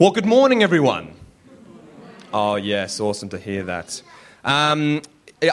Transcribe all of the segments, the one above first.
Well, good morning, everyone. Oh, yes, awesome to hear that. Um,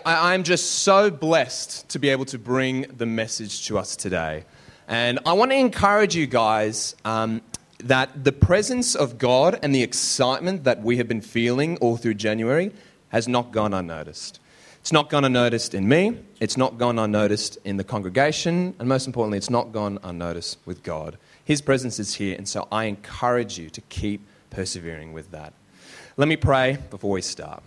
I, am just so blessed to be able to bring the message to us today. And I want to encourage you guys um, that the presence of God and the excitement that we have been feeling all through January has not gone unnoticed. It's not gone unnoticed in me, it's not gone unnoticed in the congregation, and most importantly, it's not gone unnoticed with God. His presence is here, and so I encourage you to keep persevering with that. Let me pray before we start.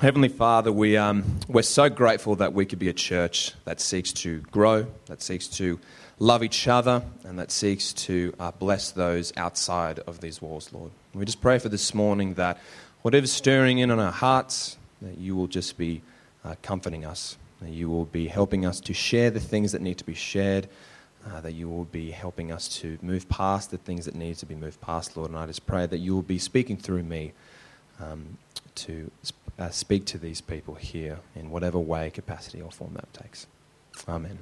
Heavenly Father, we, um, we're so grateful that we could be a church that seeks to grow, that seeks to love each other, and that seeks to uh, bless those outside of these walls, Lord. We just pray for this morning that whatever's stirring in on our hearts, that you will just be uh, comforting us, that you will be helping us to share the things that need to be shared, uh, that you will be helping us to move past the things that need to be moved past, Lord. And I just pray that you will be speaking through me um, to uh, speak to these people here in whatever way, capacity, or form that takes. Amen.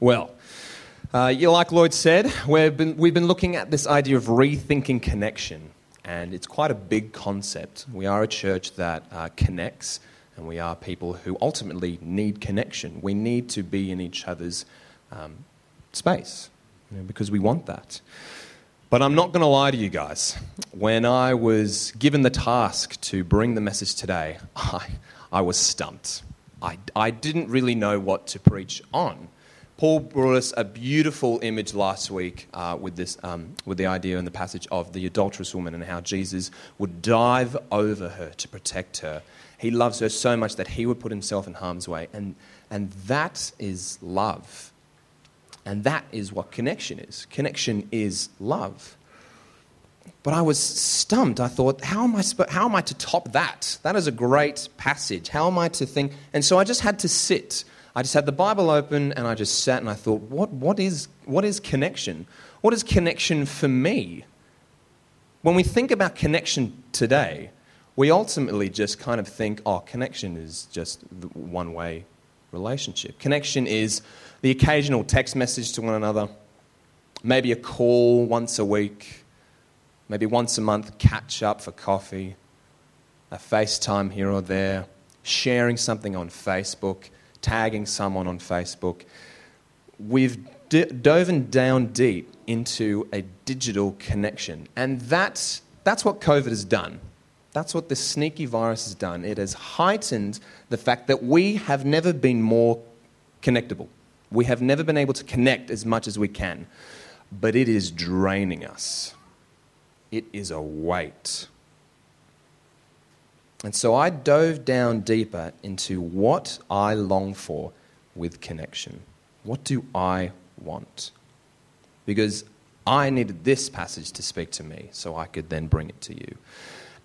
Well, uh, like Lloyd said, we've been, we've been looking at this idea of rethinking connection, and it's quite a big concept. We are a church that uh, connects, and we are people who ultimately need connection. We need to be in each other's um, space you know, because we want that. But I'm not going to lie to you guys. When I was given the task to bring the message today, I, I was stumped. I, I didn't really know what to preach on. Paul brought us a beautiful image last week uh, with, this, um, with the idea in the passage of the adulterous woman and how Jesus would dive over her to protect her. He loves her so much that he would put himself in harm's way. And, and that is love. And that is what connection is. Connection is love. But I was stumped. I thought, how am I, how am I to top that? That is a great passage. How am I to think? And so I just had to sit. I just had the Bible open and I just sat and I thought, what, what, is, what is connection? What is connection for me? When we think about connection today, we ultimately just kind of think, oh, connection is just one way relationship. Connection is the occasional text message to one another, maybe a call once a week, maybe once a month, catch up for coffee, a FaceTime here or there, sharing something on Facebook, tagging someone on Facebook. We've d- dove down deep into a digital connection, and that's, that's what COVID has done. That's what this sneaky virus has done. It has heightened the fact that we have never been more connectable. We have never been able to connect as much as we can, but it is draining us. It is a weight. And so I dove down deeper into what I long for with connection. What do I want? Because I needed this passage to speak to me so I could then bring it to you.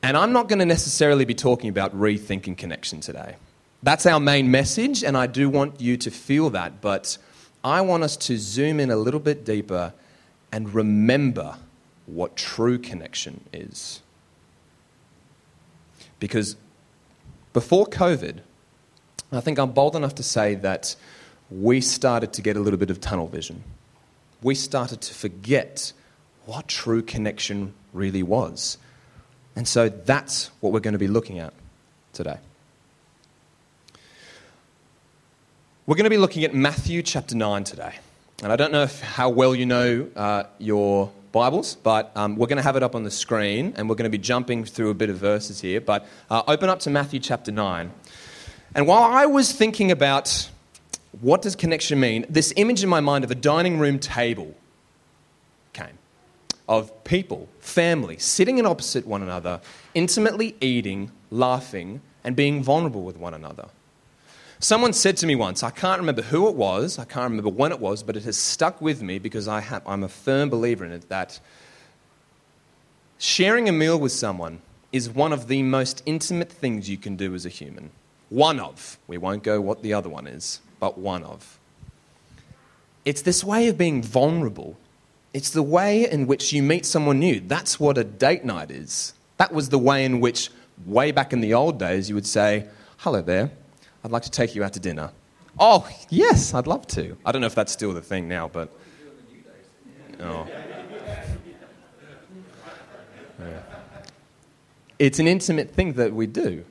And I'm not going to necessarily be talking about rethinking connection today. That's our main message, and I do want you to feel that, but I want us to zoom in a little bit deeper and remember what true connection is. Because before COVID, I think I'm bold enough to say that we started to get a little bit of tunnel vision. We started to forget what true connection really was. And so that's what we're going to be looking at today. We're going to be looking at Matthew chapter 9 today. And I don't know if, how well you know uh, your Bibles, but um, we're going to have it up on the screen and we're going to be jumping through a bit of verses here. But uh, open up to Matthew chapter 9. And while I was thinking about what does connection mean, this image in my mind of a dining room table of people, family, sitting in opposite one another, intimately eating, laughing, and being vulnerable with one another. Someone said to me once, I can't remember who it was, I can't remember when it was, but it has stuck with me because I have, I'm a firm believer in it that sharing a meal with someone is one of the most intimate things you can do as a human. One of. We won't go what the other one is, but one of. It's this way of being vulnerable. It's the way in which you meet someone new. That's what a date night is. That was the way in which, way back in the old days, you would say, Hello there, I'd like to take you out to dinner. Oh, yes, I'd love to. I don't know if that's still the thing now, but. Oh. It's an intimate thing that we do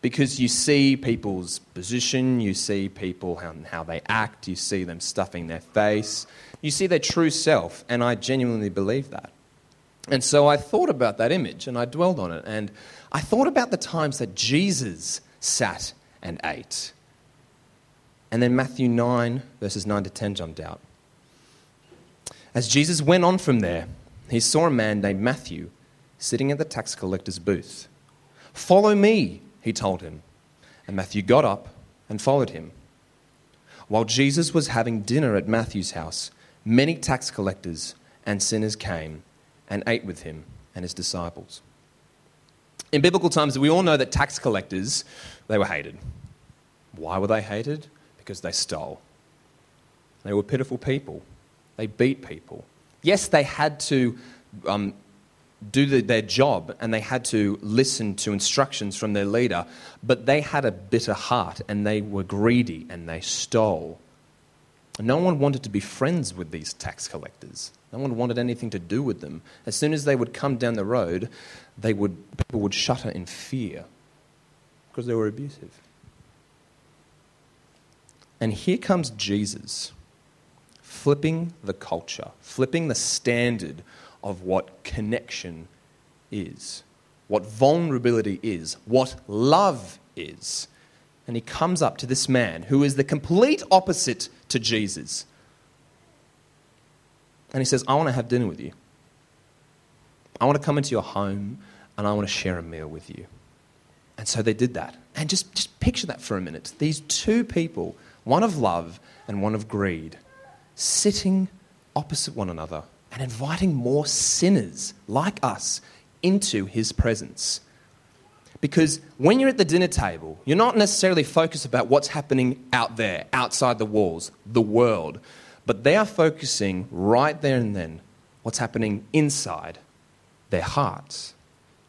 because you see people's position, you see people how, how they act, you see them stuffing their face, you see their true self, and I genuinely believe that. And so I thought about that image and I dwelled on it, and I thought about the times that Jesus sat and ate. And then Matthew 9, verses 9 to 10 jumped out. As Jesus went on from there, he saw a man named Matthew sitting at the tax collector's booth. Follow me, he told him. And Matthew got up and followed him. While Jesus was having dinner at Matthew's house, many tax collectors and sinners came and ate with him and his disciples. In biblical times, we all know that tax collectors, they were hated. Why were they hated? Because they stole. They were pitiful people. They beat people. Yes, they had to um, do the, their job and they had to listen to instructions from their leader, but they had a bitter heart and they were greedy and they stole. No one wanted to be friends with these tax collectors. No one wanted anything to do with them. As soon as they would come down the road, they would, people would shudder in fear because they were abusive. And here comes Jesus, flipping the culture, flipping the standard of what connection is, what vulnerability is, what love is. And he comes up to this man who is the complete opposite to Jesus. And he says, I want to have dinner with you. I want to come into your home and I want to share a meal with you. And so they did that. And just, just picture that for a minute. These two people, one of love and one of greed, sitting opposite one another and inviting more sinners like us into his presence. Because when you're at the dinner table, you're not necessarily focused about what's happening out there, outside the walls, the world, but they are focusing right there and then what's happening inside their hearts.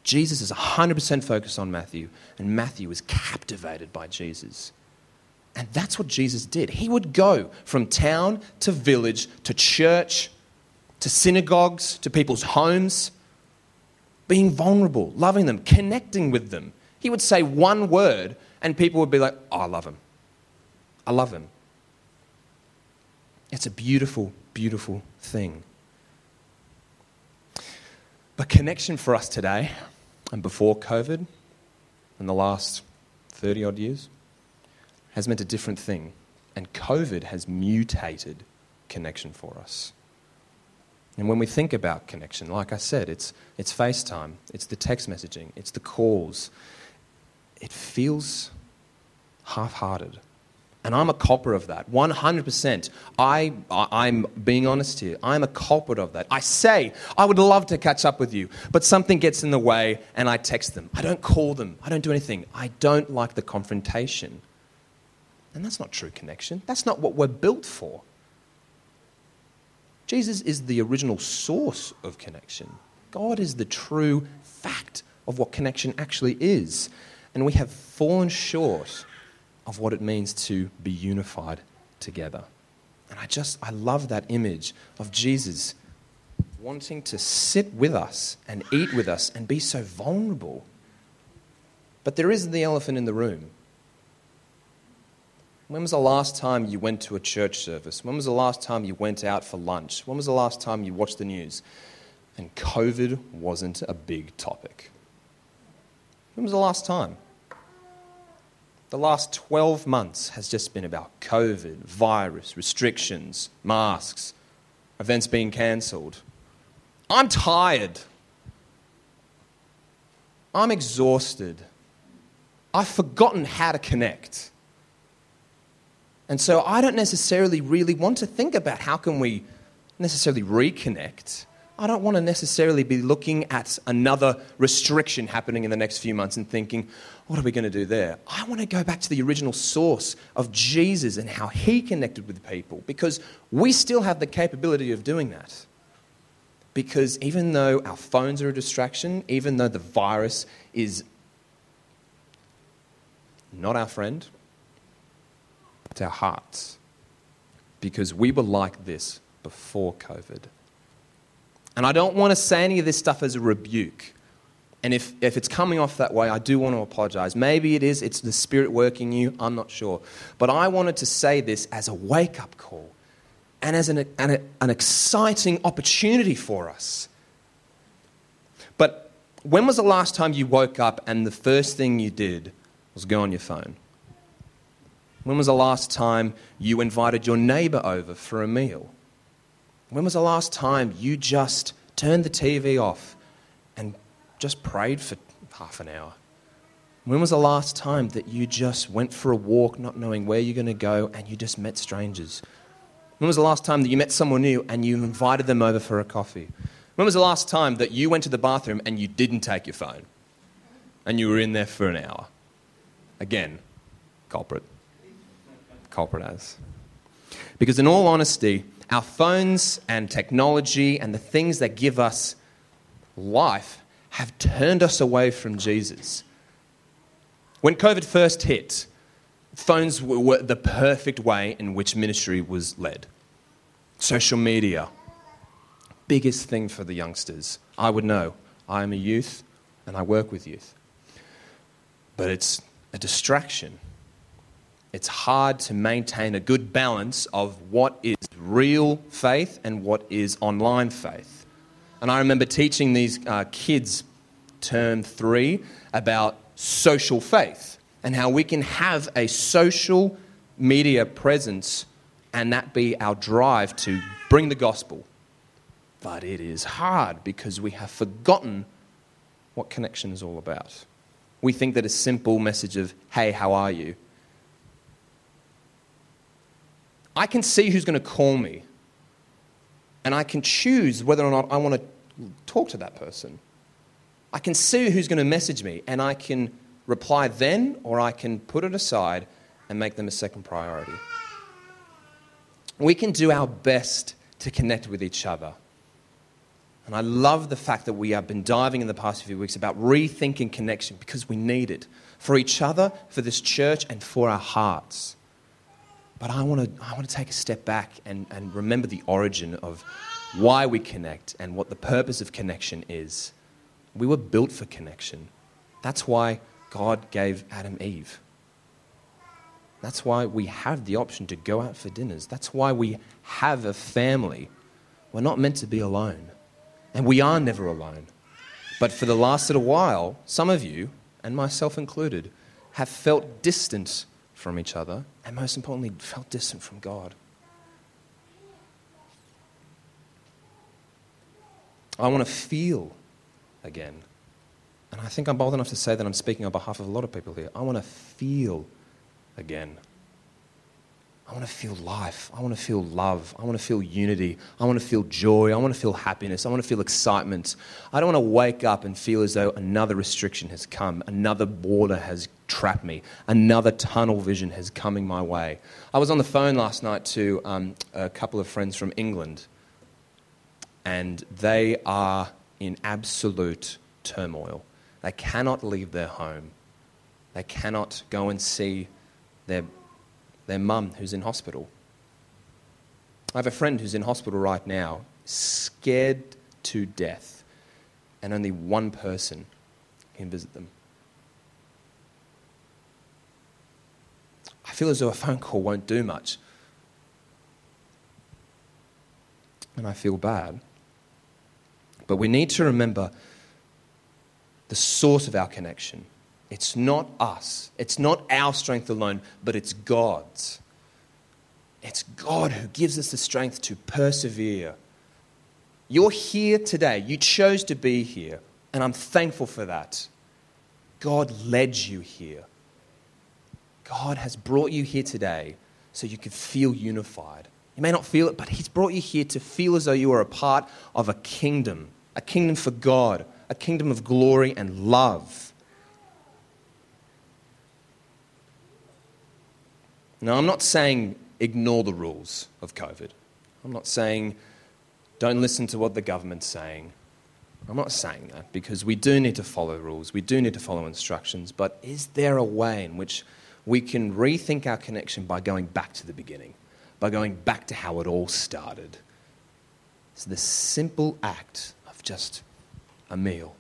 Jesus is 100% focused on Matthew, and Matthew is captivated by Jesus. And that's what Jesus did. He would go from town to village to church to synagogues, to people's homes, being vulnerable, loving them, connecting with them. He would say one word, and people would be like, Oh, I love him. I love him. It's a beautiful, beautiful thing. But connection for us today and before COVID, in the last 30 odd years, has meant a different thing. And COVID has mutated connection for us. And when we think about connection, like I said, it's, it's FaceTime, it's the text messaging, it's the calls. It feels half hearted. And I'm a culprit of that, 100%. I, I'm being honest here. I'm a culprit of that. I say, I would love to catch up with you, but something gets in the way and I text them. I don't call them. I don't do anything. I don't like the confrontation. And that's not true connection. That's not what we're built for. Jesus is the original source of connection. God is the true fact of what connection actually is. And we have fallen short of what it means to be unified together. And I just, I love that image of Jesus wanting to sit with us and eat with us and be so vulnerable. But there is the elephant in the room. When was the last time you went to a church service? When was the last time you went out for lunch? When was the last time you watched the news? And COVID wasn't a big topic. When was the last time? The last 12 months has just been about COVID, virus, restrictions, masks, events being cancelled. I'm tired. I'm exhausted. I've forgotten how to connect. And so I don't necessarily really want to think about how can we necessarily reconnect. I don't want to necessarily be looking at another restriction happening in the next few months and thinking, what are we going to do there? I want to go back to the original source of Jesus and how he connected with people because we still have the capability of doing that. Because even though our phones are a distraction, even though the virus is not our friend, to our hearts because we were like this before COVID. And I don't want to say any of this stuff as a rebuke. And if, if it's coming off that way, I do want to apologize. Maybe it is, it's the Spirit working you, I'm not sure. But I wanted to say this as a wake up call and as an, an, an exciting opportunity for us. But when was the last time you woke up and the first thing you did was go on your phone? When was the last time you invited your neighbor over for a meal? When was the last time you just turned the TV off and just prayed for half an hour? When was the last time that you just went for a walk not knowing where you're going to go and you just met strangers? When was the last time that you met someone new and you invited them over for a coffee? When was the last time that you went to the bathroom and you didn't take your phone and you were in there for an hour? Again, culprit. Culprit as. Because in all honesty, our phones and technology and the things that give us life have turned us away from Jesus. When COVID first hit, phones were the perfect way in which ministry was led. Social media, biggest thing for the youngsters. I would know. I am a youth and I work with youth. But it's a distraction. It's hard to maintain a good balance of what is real faith and what is online faith. And I remember teaching these uh, kids, term three, about social faith and how we can have a social media presence and that be our drive to bring the gospel. But it is hard because we have forgotten what connection is all about. We think that a simple message of, hey, how are you? I can see who's going to call me, and I can choose whether or not I want to talk to that person. I can see who's going to message me, and I can reply then, or I can put it aside and make them a second priority. We can do our best to connect with each other. And I love the fact that we have been diving in the past few weeks about rethinking connection because we need it for each other, for this church, and for our hearts. But I want to, I want to take a step back and, and remember the origin of why we connect and what the purpose of connection is. We were built for connection. That's why God gave Adam Eve. That's why we have the option to go out for dinners. That's why we have a family. We're not meant to be alone. And we are never alone. But for the last little while, some of you, and myself included, have felt distant from each other, and most importantly, felt distant from God. I want to feel again. And I think I'm bold enough to say that I'm speaking on behalf of a lot of people here. I want to feel again. I want to feel life. I want to feel love. I want to feel unity. I want to feel joy. I want to feel happiness. I want to feel excitement. I don't want to wake up and feel as though another restriction has come, another border has trapped me, another tunnel vision has coming my way. I was on the phone last night to um, a couple of friends from England, and they are in absolute turmoil. They cannot leave their home. They cannot go and see their, their mum who's in hospital. I have a friend who's in hospital right now, scared to death, and only one person can visit them. I feel as though a phone call won't do much. And I feel bad. But we need to remember the source of our connection. It's not us, it's not our strength alone, but it's God's. It's God who gives us the strength to persevere. You're here today. You chose to be here, and I'm thankful for that. God led you here. God has brought you here today so you could feel unified. You may not feel it, but He's brought you here to feel as though you are a part of a kingdom, a kingdom for God, a kingdom of glory and love. Now, I'm not saying ignore the rules of COVID. I'm not saying don't listen to what the government's saying. I'm not saying that because we do need to follow rules, we do need to follow instructions, but is there a way in which we can rethink our connection by going back to the beginning, by going back to how it all started? It's the simple act of just a meal,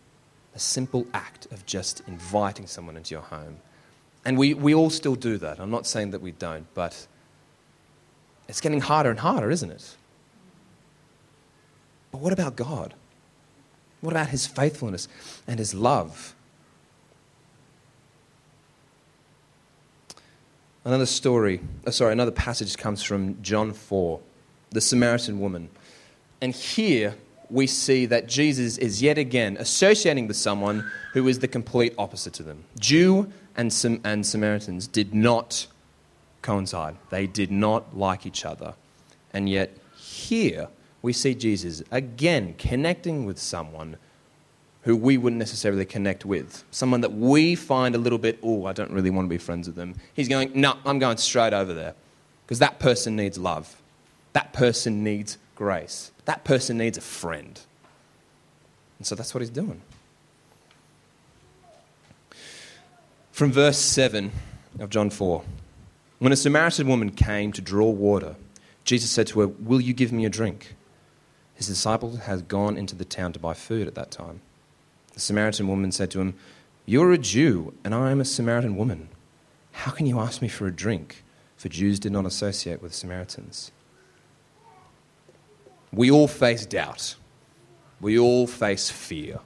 a simple act of just inviting someone into your home. And we, we all still do that. I'm not saying that we don't, but it's getting harder and harder, isn't it? But what about God? What about His faithfulness and His love? Another story, oh, sorry, another passage comes from John 4, the Samaritan woman. And here we see that Jesus is yet again associating with someone who is the complete opposite to them. Jew and, Sam- and Samaritans did not coincide, they did not like each other. And yet, here we see Jesus again connecting with someone who we wouldn't necessarily connect with. Someone that we find a little bit, oh, I don't really want to be friends with them. He's going, no, I'm going straight over there. Because that person needs love. That person needs grace. That person needs a friend. And so that's what he's doing. From verse 7 of John 4 When a Samaritan woman came to draw water, Jesus said to her, Will you give me a drink? His disciples had gone into the town to buy food at that time. The Samaritan woman said to him, You're a Jew, and I am a Samaritan woman. How can you ask me for a drink? For Jews did not associate with Samaritans. We all face doubt. We all face fear.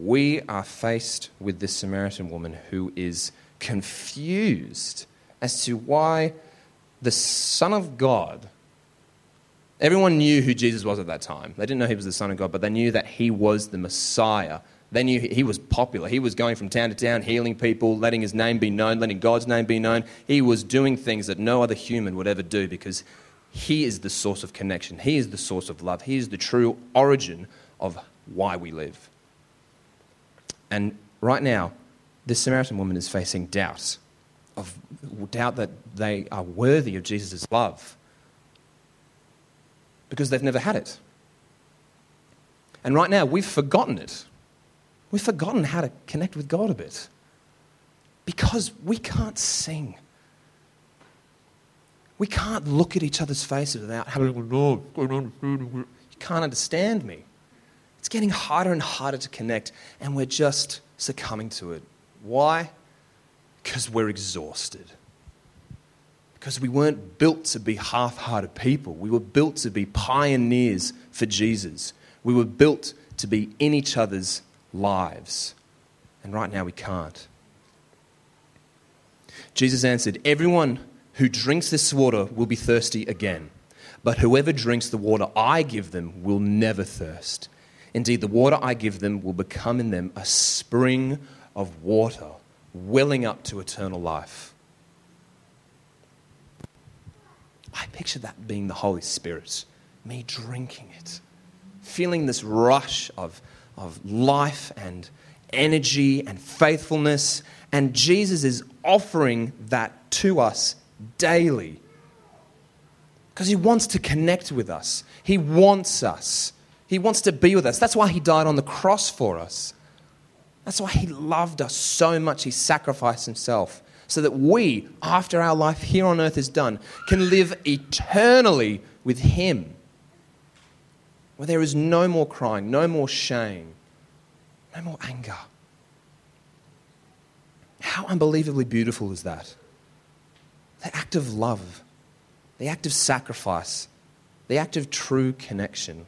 We are faced with this Samaritan woman who is confused as to why the Son of God. Everyone knew who Jesus was at that time. They didn't know he was the Son of God, but they knew that he was the Messiah. They knew he was popular. He was going from town to town, healing people, letting his name be known, letting God's name be known. He was doing things that no other human would ever do because he is the source of connection. He is the source of love. He is the true origin of why we live. And right now, this Samaritan woman is facing doubt of doubt that they are worthy of Jesus' love because they've never had it. And right now, we've forgotten it. We've forgotten how to connect with God a bit because we can't sing. We can't look at each other's faces without having, oh, you can't understand me. It's getting harder and harder to connect, and we're just succumbing to it. Why? Because we're exhausted. Because we weren't built to be half hearted people. We were built to be pioneers for Jesus. We were built to be in each other's lives. And right now we can't. Jesus answered, Everyone who drinks this water will be thirsty again. But whoever drinks the water I give them will never thirst. Indeed, the water I give them will become in them a spring of water, welling up to eternal life. I picture that being the Holy Spirit, me drinking it, feeling this rush of, of life and energy and faithfulness. And Jesus is offering that to us daily. Because he wants to connect with us, he wants us, he wants to be with us. That's why he died on the cross for us. That's why he loved us so much, he sacrificed himself so that we, after our life here on earth is done, can live eternally with him. Where there is no more crying, no more shame, no more anger. How unbelievably beautiful is that? the act of love, the act of sacrifice, the act of true connection.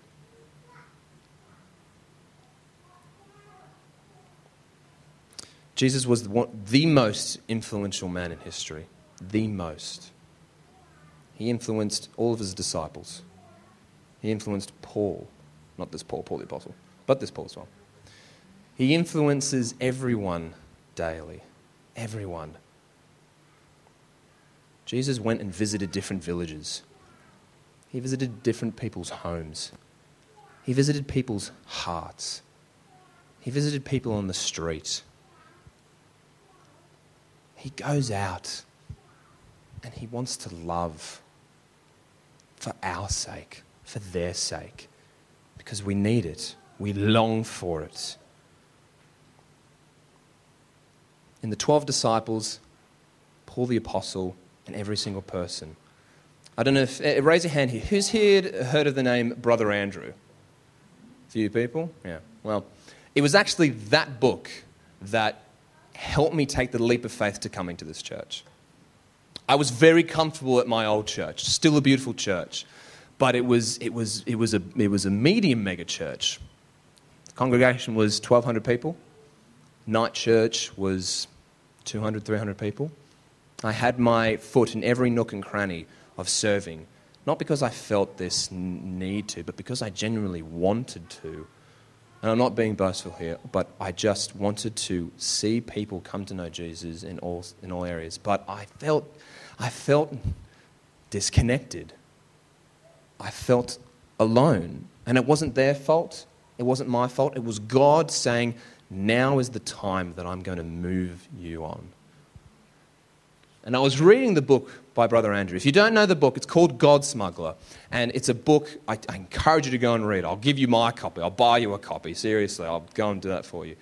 Jesus was the, most influential man in history. The most. He influenced all of his disciples. He influenced Paul. Not this Paul, Paul the Apostle, but this Paul as well. He influences everyone daily. Everyone. Jesus went and visited different villages. He visited different people's homes. He visited people's hearts. He visited people on the street. He goes out and he wants to love for our sake, for their sake, because we need it. We long for it. In the 12 disciples, Paul the Apostle, and every single person. I don't know if, uh, raise your hand here. Who's here heard of the name Brother Andrew? A few people? Yeah. Well, It was actually that book that helped me take the leap of faith to coming to this church. I was very comfortable at my old church, still a beautiful church, but it was, it was, it was, a, it was a medium mega church. The congregation was 1,200 people. Night church was 200, 300 people. I had my foot in every nook and cranny of serving, not because I felt this need to, but because I genuinely wanted to. And I'm not being boastful here, but I just wanted to see people come to know Jesus in all, in all areas. But I felt, I felt disconnected. I felt alone. And it wasn't their fault. It wasn't my fault. It was God saying, now is the time that I'm going to move you on. And I was reading the book by Brother Andrew. If you don't know the book, it's called God Smuggler. And it's a book I, I, encourage you to go and read. I'll give you my copy. I'll buy you a copy. Seriously, I'll go and do that for you.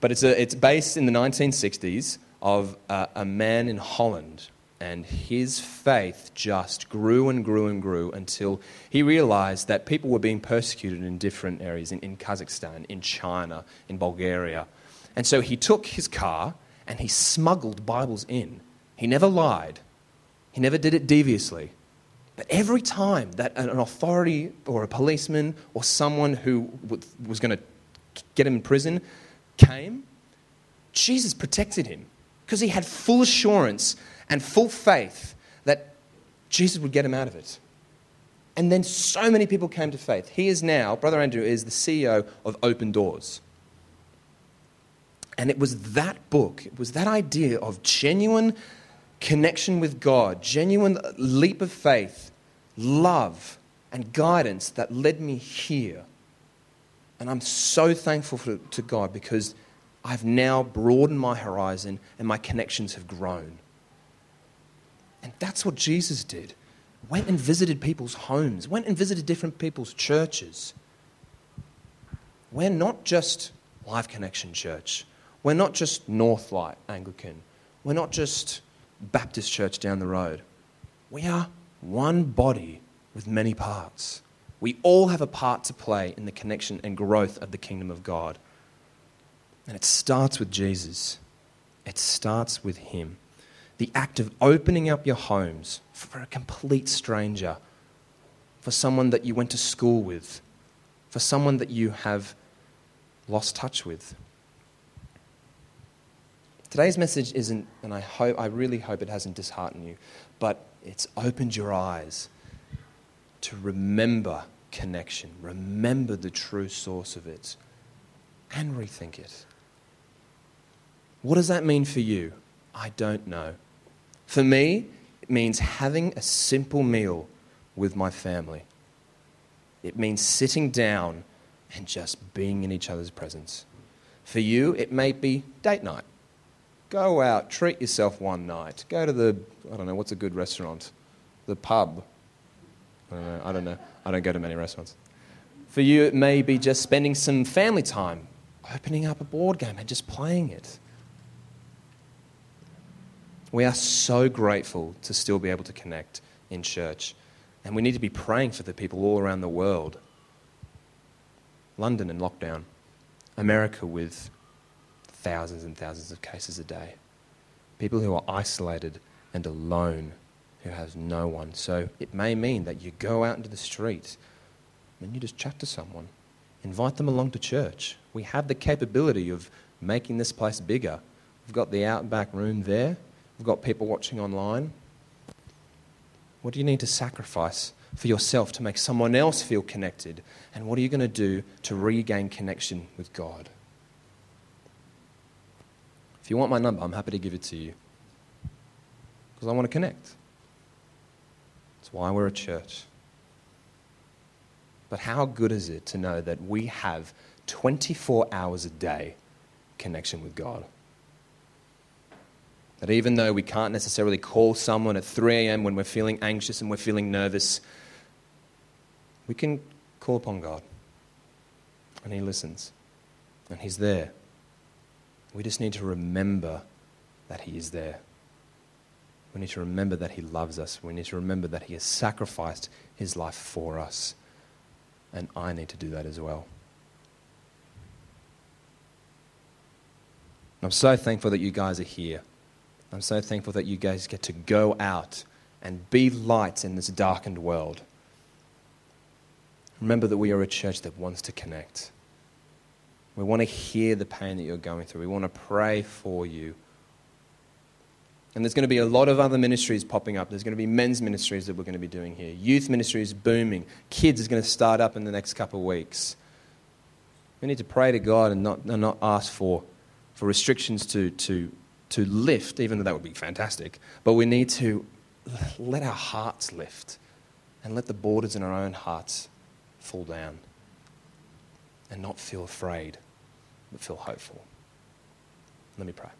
But it's, a, it's based in the 1960s of a, a man in Holland. And his faith just grew and grew and grew until he realized that people were being persecuted in different areas in, in Kazakhstan, in China, in Bulgaria. And so he took his car and he smuggled Bibles in he never lied, he never did it deviously. But every time that an authority or a policeman or someone who was going to get him in prison came, Jesus protected him because he had full assurance and full faith that Jesus would get him out of it. And then so many people came to faith. He is now, Brother Andrew is the CEO of Open Doors. And it was that book, it was that idea of genuine connection with God, genuine leap of faith, love, and guidance that led me here. And I'm so thankful for, to God because I've now broadened my horizon and my connections have grown. And that's what Jesus did. Went and visited people's homes, went and visited different people's churches. We're not just Life Connection Church. We're not just Northlight Anglican. We're not just Baptist church down the road. We are one body with many parts. We all have a part to play in the connection and growth of the kingdom of God. And it starts with Jesus, it starts with Him. The act of opening up your homes for a complete stranger, for someone that you went to school with, for someone that you have lost touch with. Today's message isn't, and I hope, I really hope it hasn't disheartened you, but it's opened your eyes to remember connection, remember the true source of it, and rethink it. What does that mean for you? I don't know. For me, it means having a simple meal with my family. It means sitting down and just being in each other's presence. For you, it may be date night. Go out, treat yourself one night. Go to the, I don't know, what's a good restaurant? The pub. I don't know. I don't know. I don't go to many restaurants. For you, it may be just spending some family time, opening up a board game and just playing it. We are so grateful to still be able to connect in church. And we need to be praying for the people all around the world. London in lockdown, America with thousands and thousands of cases a day. People who are isolated and alone, who has no one. So it may mean that you go out into the street and you just chat to someone, invite them along to church. We have the capability of making this place bigger. We've got the outback room there, we've got people watching online. What do you need to sacrifice for yourself to make someone else feel connected? And what are you going to do to regain connection with God? If you want my number, I'm happy to give it to you. Because I want to connect. That's why we're a church. But how good is it to know that we have 24 hours a day connection with God? That even though we can't necessarily call someone at 3 a.m. when we're feeling anxious and we're feeling nervous, we can call upon God. And He listens. And He's there. We just need to remember that He is there. We need to remember that He loves us. We need to remember that He has sacrificed His life for us. And I need to do that as well. I'm so thankful that you guys are here. I'm so thankful that you guys get to go out and be lights in this darkened world. Remember that we are a church that wants to connect. We want to hear the pain that you're going through. We want to pray for you. And there's going to be a lot of other ministries popping up. There's going to be men's ministries that we're going to be doing here. Youth ministries booming. Kids is going to start up in the next couple of weeks. We need to pray to God and not, and not ask for, for restrictions to, to, to lift, even though that would be fantastic. But we need to let our hearts lift and let the borders in our own hearts fall down and not feel afraid, but feel hopeful. Let me pray.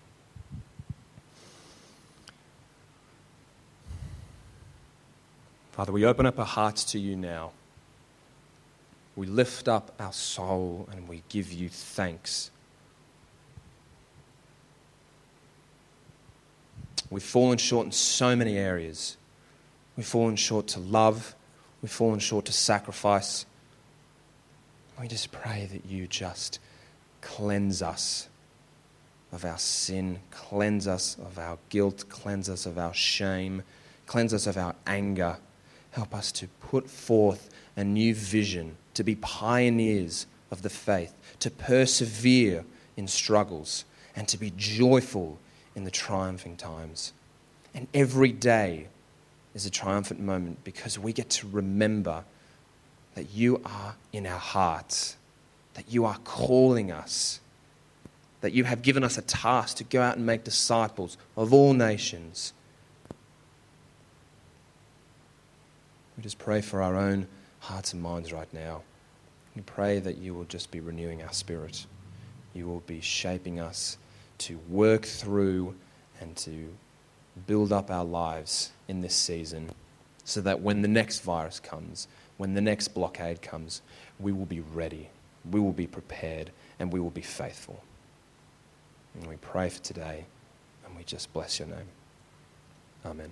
Father, we open up our hearts to you now. We lift up our soul and we give you thanks. We've fallen short in so many areas. We've fallen short to love. We've fallen short to sacrifice. We just pray that you just cleanse us of our sin, cleanse us of our guilt, cleanse us of our shame, cleanse us of our anger. Help us to put forth a new vision, to be pioneers of the faith, to persevere in struggles, and to be joyful in the triumphing times. And every day is a triumphant moment because we get to remember that you are in our hearts, that you are calling us, that you have given us a task to go out and make disciples of all nations. We just pray for our own hearts and minds right now. We pray that you will just be renewing our spirit. You will be shaping us to work through and to build up our lives in this season so that when the next virus comes, when the next blockade comes, we will be ready, we will be prepared, and we will be faithful. And we pray for today, and we just bless your name. Amen.